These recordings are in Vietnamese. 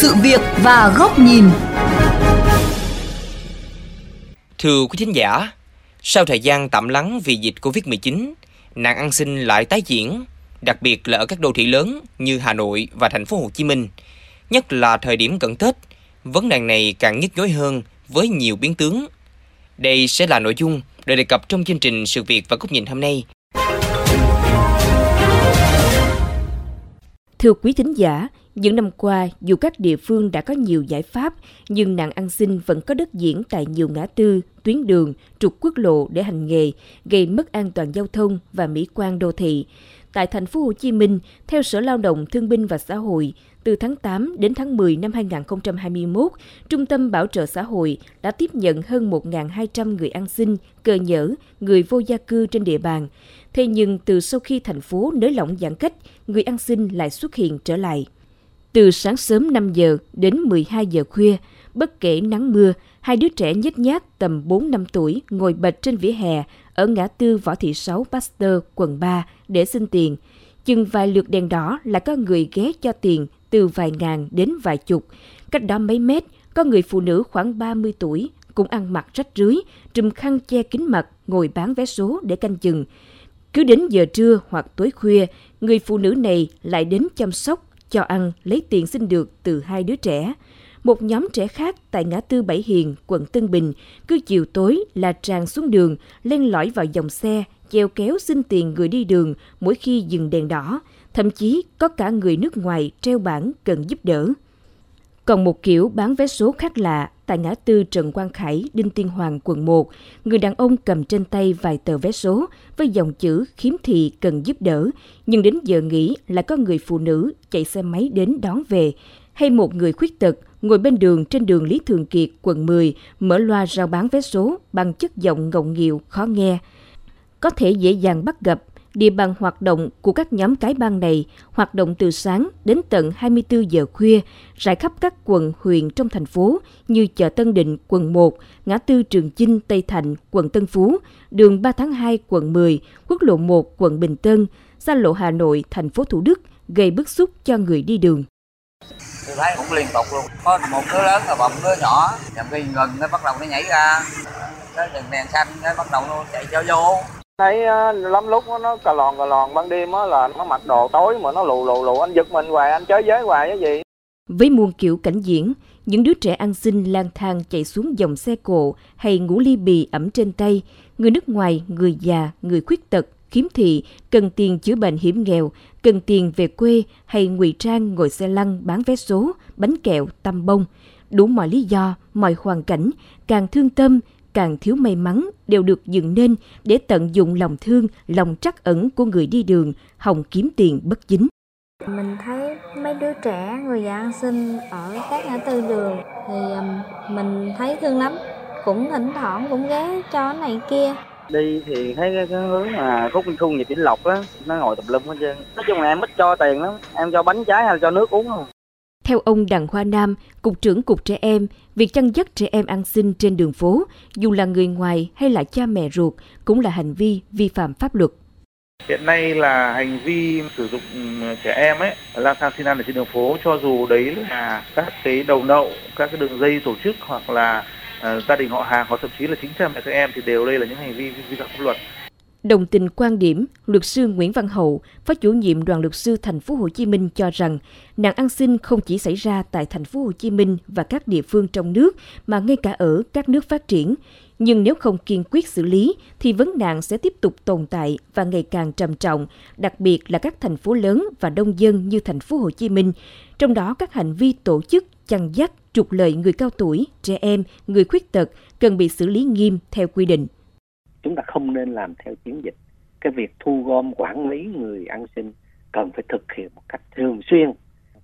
sự việc và góc nhìn. Thưa quý thính giả, sau thời gian tạm lắng vì dịch Covid-19, nạn ăn xin lại tái diễn, đặc biệt là ở các đô thị lớn như Hà Nội và thành phố Hồ Chí Minh. Nhất là thời điểm cận Tết, vấn nạn này càng nhức nhối hơn với nhiều biến tướng. Đây sẽ là nội dung được đề cập trong chương trình Sự việc và góc nhìn hôm nay. Thưa quý thính giả, những năm qua, dù các địa phương đã có nhiều giải pháp, nhưng nạn ăn xin vẫn có đất diễn tại nhiều ngã tư, tuyến đường, trục quốc lộ để hành nghề, gây mất an toàn giao thông và mỹ quan đô thị. Tại thành phố Hồ Chí Minh, theo Sở Lao động Thương binh và Xã hội, từ tháng 8 đến tháng 10 năm 2021, Trung tâm Bảo trợ xã hội đã tiếp nhận hơn 1.200 người ăn xin, cờ nhở, người vô gia cư trên địa bàn. Thế nhưng từ sau khi thành phố nới lỏng giãn cách, người ăn xin lại xuất hiện trở lại. Từ sáng sớm 5 giờ đến 12 giờ khuya, bất kể nắng mưa, hai đứa trẻ nhếch nhác tầm 4 năm tuổi ngồi bệt trên vỉa hè ở ngã tư Võ Thị Sáu Pasteur, quận 3 để xin tiền. Chừng vài lượt đèn đỏ là có người ghé cho tiền từ vài ngàn đến vài chục. Cách đó mấy mét, có người phụ nữ khoảng 30 tuổi cũng ăn mặc rách rưới, trùm khăn che kín mặt, ngồi bán vé số để canh chừng. Cứ đến giờ trưa hoặc tối khuya, người phụ nữ này lại đến chăm sóc, cho ăn, lấy tiền xin được từ hai đứa trẻ. Một nhóm trẻ khác tại ngã tư Bảy Hiền, quận Tân Bình, cứ chiều tối là tràn xuống đường, len lỏi vào dòng xe, chèo kéo xin tiền người đi đường mỗi khi dừng đèn đỏ, thậm chí có cả người nước ngoài treo bảng cần giúp đỡ. Còn một kiểu bán vé số khác lạ tại ngã tư Trần Quang Khải, Đinh Tiên Hoàng, quận 1, người đàn ông cầm trên tay vài tờ vé số với dòng chữ khiếm thị cần giúp đỡ, nhưng đến giờ nghỉ lại có người phụ nữ chạy xe máy đến đón về, hay một người khuyết tật ngồi bên đường trên đường Lý Thường Kiệt, quận 10, mở loa rao bán vé số bằng chất giọng ngọng nghịu, khó nghe. Có thể dễ dàng bắt gặp địa bàn hoạt động của các nhóm cái bang này hoạt động từ sáng đến tận 24 giờ khuya, rải khắp các quận huyện trong thành phố như chợ Tân Định, quận 1, ngã tư Trường Chinh, Tây Thạnh, quận Tân Phú, đường 3 tháng 2, quận 10, quốc lộ 1, quận Bình Tân, xa lộ Hà Nội, thành phố Thủ Đức, gây bức xúc cho người đi đường. Tôi thấy cũng liên tục luôn, có một đứa lớn và một đứa nhỏ, nhằm khi gần nó bắt đầu nó nhảy ra, cái đèn đèn xanh nó bắt đầu nó chạy cho vô thấy ờ, lắm lúc nó cà lòn cà lòn, ban đêm á, là nó mặc đồ tối mà nó lù lù lù, anh giật mình hoài, anh chơi giới hoài cái gì. Với muôn kiểu cảnh diễn, những đứa trẻ ăn xin lang thang chạy xuống dòng xe cộ hay ngủ ly bì ẩm trên tay, người nước ngoài, người già, người khuyết tật, khiếm thị, cần tiền chữa bệnh hiểm nghèo, cần tiền về quê hay ngụy trang ngồi xe lăn bán vé số, bánh kẹo, tăm bông. Đủ mọi lý do, mọi hoàn cảnh, càng thương tâm càng thiếu may mắn đều được dựng nên để tận dụng lòng thương, lòng trắc ẩn của người đi đường, hòng kiếm tiền bất chính. Mình thấy mấy đứa trẻ, người già ăn xin ở các ngã tư đường thì mình thấy thương lắm. Cũng thỉnh thoảng cũng ghé cho này kia đi thì thấy cái, cái hướng mà khúc khu nhịp vĩnh lộc á nó ngồi tập lum hết trơn nói chung là em ít cho tiền lắm em cho bánh trái hay là cho nước uống không theo ông Đặng Hoa Nam, Cục trưởng Cục Trẻ Em, việc chăn dắt trẻ em ăn xin trên đường phố, dù là người ngoài hay là cha mẹ ruột, cũng là hành vi vi phạm pháp luật. Hiện nay là hành vi sử dụng ừ, trẻ em ấy lang thang xin ăn ở trên đường phố cho dù đấy là các cái đầu nậu, các cái đường dây tổ chức hoặc là uh, gia đình họ hàng hoặc thậm chí là chính cha mẹ các em thì đều đây là những hành vi vi phạm pháp luật. Đồng tình quan điểm, luật sư Nguyễn Văn Hậu, phó chủ nhiệm đoàn luật sư thành phố Hồ Chí Minh cho rằng, nạn ăn xin không chỉ xảy ra tại thành phố Hồ Chí Minh và các địa phương trong nước mà ngay cả ở các nước phát triển, nhưng nếu không kiên quyết xử lý thì vấn nạn sẽ tiếp tục tồn tại và ngày càng trầm trọng, đặc biệt là các thành phố lớn và đông dân như thành phố Hồ Chí Minh. Trong đó các hành vi tổ chức chăn dắt, trục lợi người cao tuổi, trẻ em, người khuyết tật cần bị xử lý nghiêm theo quy định chúng ta không nên làm theo chiến dịch. Cái việc thu gom quản lý người ăn xin cần phải thực hiện một cách thường xuyên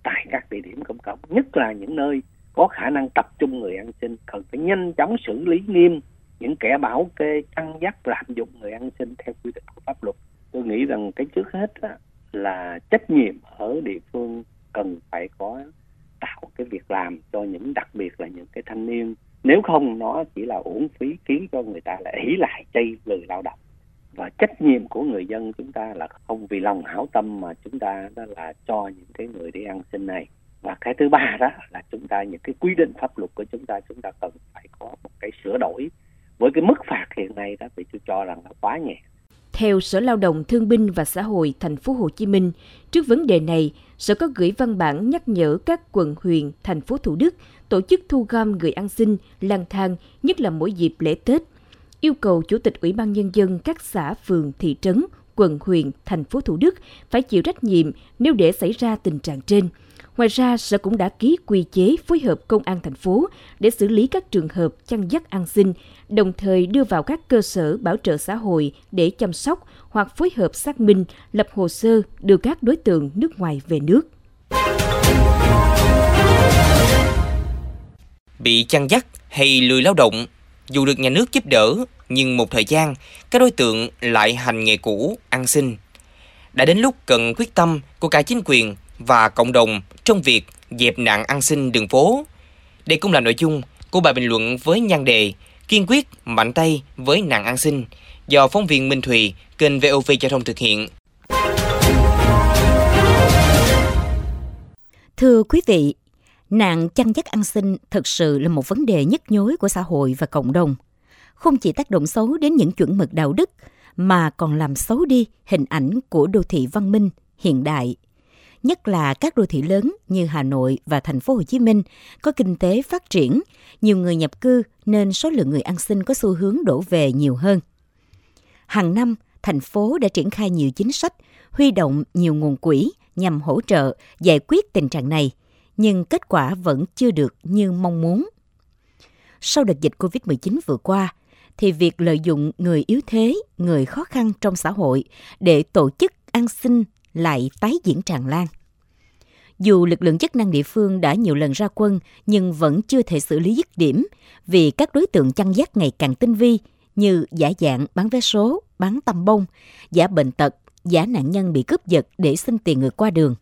tại các địa điểm công cộng nhất là những nơi có khả năng tập trung người ăn xin. Cần phải nhanh chóng xử lý nghiêm những kẻ bảo kê chăn dắt lạm dụng người ăn xin theo quy định của pháp luật. Tôi nghĩ rằng cái trước hết á, là trách nhiệm ở địa phương cần phải có tạo cái việc làm cho những đặc biệt là những cái thanh niên nếu không nó chỉ là uổng phí khiến cho người ta lại ý lại chay lười lao động. Và trách nhiệm của người dân chúng ta là không vì lòng hảo tâm mà chúng ta đó là cho những cái người đi ăn xin này. Và cái thứ ba đó là chúng ta những cái quy định pháp luật của chúng ta chúng ta cần phải có một cái sửa đổi. Với cái mức phạt hiện nay đó thì tôi cho rằng là quá nhẹ. Theo Sở Lao động Thương binh và Xã hội thành phố Hồ Chí Minh, trước vấn đề này, Sở có gửi văn bản nhắc nhở các quận huyện, thành phố Thủ Đức tổ chức thu gom người ăn xin, lang thang, nhất là mỗi dịp lễ Tết. Yêu cầu Chủ tịch Ủy ban Nhân dân các xã, phường, thị trấn, quận huyện, thành phố Thủ Đức phải chịu trách nhiệm nếu để xảy ra tình trạng trên – Ngoài ra, Sở cũng đã ký quy chế phối hợp công an thành phố để xử lý các trường hợp chăn dắt ăn xin, đồng thời đưa vào các cơ sở bảo trợ xã hội để chăm sóc hoặc phối hợp xác minh, lập hồ sơ đưa các đối tượng nước ngoài về nước. Bị chăn dắt hay lười lao động, dù được nhà nước giúp đỡ, nhưng một thời gian, các đối tượng lại hành nghề cũ, ăn xin. Đã đến lúc cần quyết tâm của cả chính quyền và cộng đồng trong việc dẹp nạn ăn xin đường phố. Đây cũng là nội dung của bài bình luận với nhan đề Kiên quyết mạnh tay với nạn ăn xin do phóng viên Minh Thùy, kênh VOV Giao thông thực hiện. Thưa quý vị, nạn chăn dắt ăn xin thực sự là một vấn đề nhức nhối của xã hội và cộng đồng. Không chỉ tác động xấu đến những chuẩn mực đạo đức, mà còn làm xấu đi hình ảnh của đô thị văn minh, hiện đại nhất là các đô thị lớn như Hà Nội và thành phố Hồ Chí Minh có kinh tế phát triển, nhiều người nhập cư nên số lượng người ăn xin có xu hướng đổ về nhiều hơn. Hàng năm, thành phố đã triển khai nhiều chính sách, huy động nhiều nguồn quỹ nhằm hỗ trợ giải quyết tình trạng này, nhưng kết quả vẫn chưa được như mong muốn. Sau đợt dịch COVID-19 vừa qua, thì việc lợi dụng người yếu thế, người khó khăn trong xã hội để tổ chức ăn xin lại tái diễn tràn lan. Dù lực lượng chức năng địa phương đã nhiều lần ra quân nhưng vẫn chưa thể xử lý dứt điểm vì các đối tượng chăn dắt ngày càng tinh vi như giả dạng bán vé số, bán tăm bông, giả bệnh tật, giả nạn nhân bị cướp giật để xin tiền người qua đường.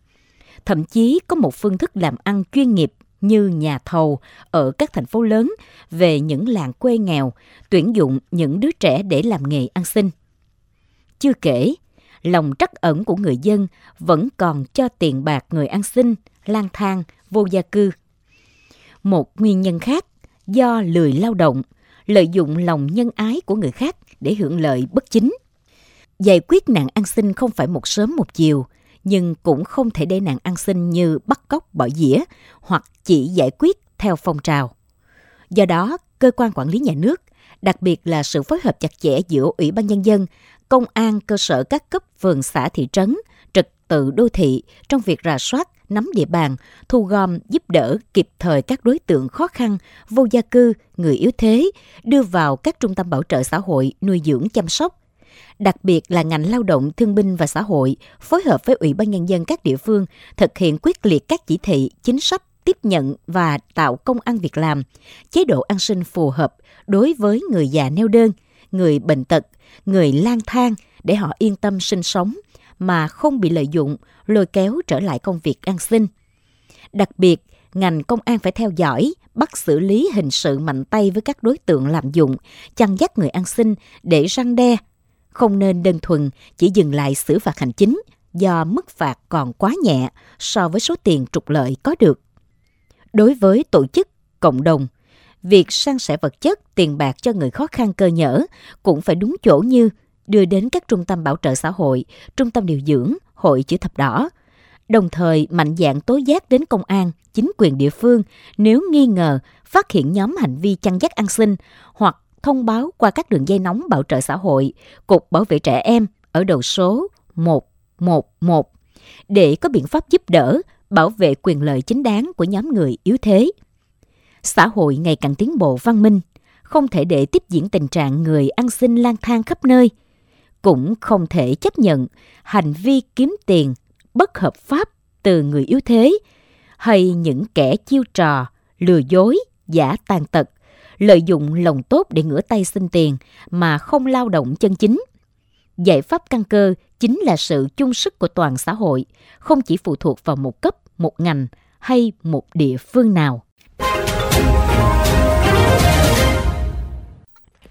Thậm chí có một phương thức làm ăn chuyên nghiệp như nhà thầu ở các thành phố lớn về những làng quê nghèo, tuyển dụng những đứa trẻ để làm nghề ăn xin. Chưa kể, lòng trắc ẩn của người dân vẫn còn cho tiền bạc người ăn xin, lang thang, vô gia cư. Một nguyên nhân khác do lười lao động, lợi dụng lòng nhân ái của người khác để hưởng lợi bất chính. Giải quyết nạn ăn xin không phải một sớm một chiều, nhưng cũng không thể để nạn ăn xin như bắt cóc bỏ dĩa hoặc chỉ giải quyết theo phong trào. Do đó, cơ quan quản lý nhà nước, đặc biệt là sự phối hợp chặt chẽ giữa Ủy ban Nhân dân công an cơ sở các cấp phường xã thị trấn, trật tự đô thị trong việc rà soát, nắm địa bàn, thu gom, giúp đỡ kịp thời các đối tượng khó khăn, vô gia cư, người yếu thế, đưa vào các trung tâm bảo trợ xã hội nuôi dưỡng chăm sóc. Đặc biệt là ngành lao động, thương binh và xã hội phối hợp với Ủy ban Nhân dân các địa phương thực hiện quyết liệt các chỉ thị, chính sách tiếp nhận và tạo công ăn việc làm, chế độ an sinh phù hợp đối với người già neo đơn, người bệnh tật, người lang thang để họ yên tâm sinh sống mà không bị lợi dụng, lôi kéo trở lại công việc ăn xin. Đặc biệt, ngành công an phải theo dõi, bắt xử lý hình sự mạnh tay với các đối tượng lạm dụng, chăn dắt người ăn xin để răng đe. Không nên đơn thuần chỉ dừng lại xử phạt hành chính do mức phạt còn quá nhẹ so với số tiền trục lợi có được. Đối với tổ chức, cộng đồng, việc san sẻ vật chất, tiền bạc cho người khó khăn cơ nhở cũng phải đúng chỗ như đưa đến các trung tâm bảo trợ xã hội, trung tâm điều dưỡng, hội chữ thập đỏ. Đồng thời mạnh dạng tố giác đến công an, chính quyền địa phương nếu nghi ngờ phát hiện nhóm hành vi chăn dắt ăn xin hoặc thông báo qua các đường dây nóng bảo trợ xã hội, Cục Bảo vệ trẻ em ở đầu số 111 để có biện pháp giúp đỡ, bảo vệ quyền lợi chính đáng của nhóm người yếu thế xã hội ngày càng tiến bộ văn minh, không thể để tiếp diễn tình trạng người ăn xin lang thang khắp nơi, cũng không thể chấp nhận hành vi kiếm tiền bất hợp pháp từ người yếu thế hay những kẻ chiêu trò, lừa dối, giả tàn tật, lợi dụng lòng tốt để ngửa tay xin tiền mà không lao động chân chính. Giải pháp căn cơ chính là sự chung sức của toàn xã hội, không chỉ phụ thuộc vào một cấp, một ngành hay một địa phương nào.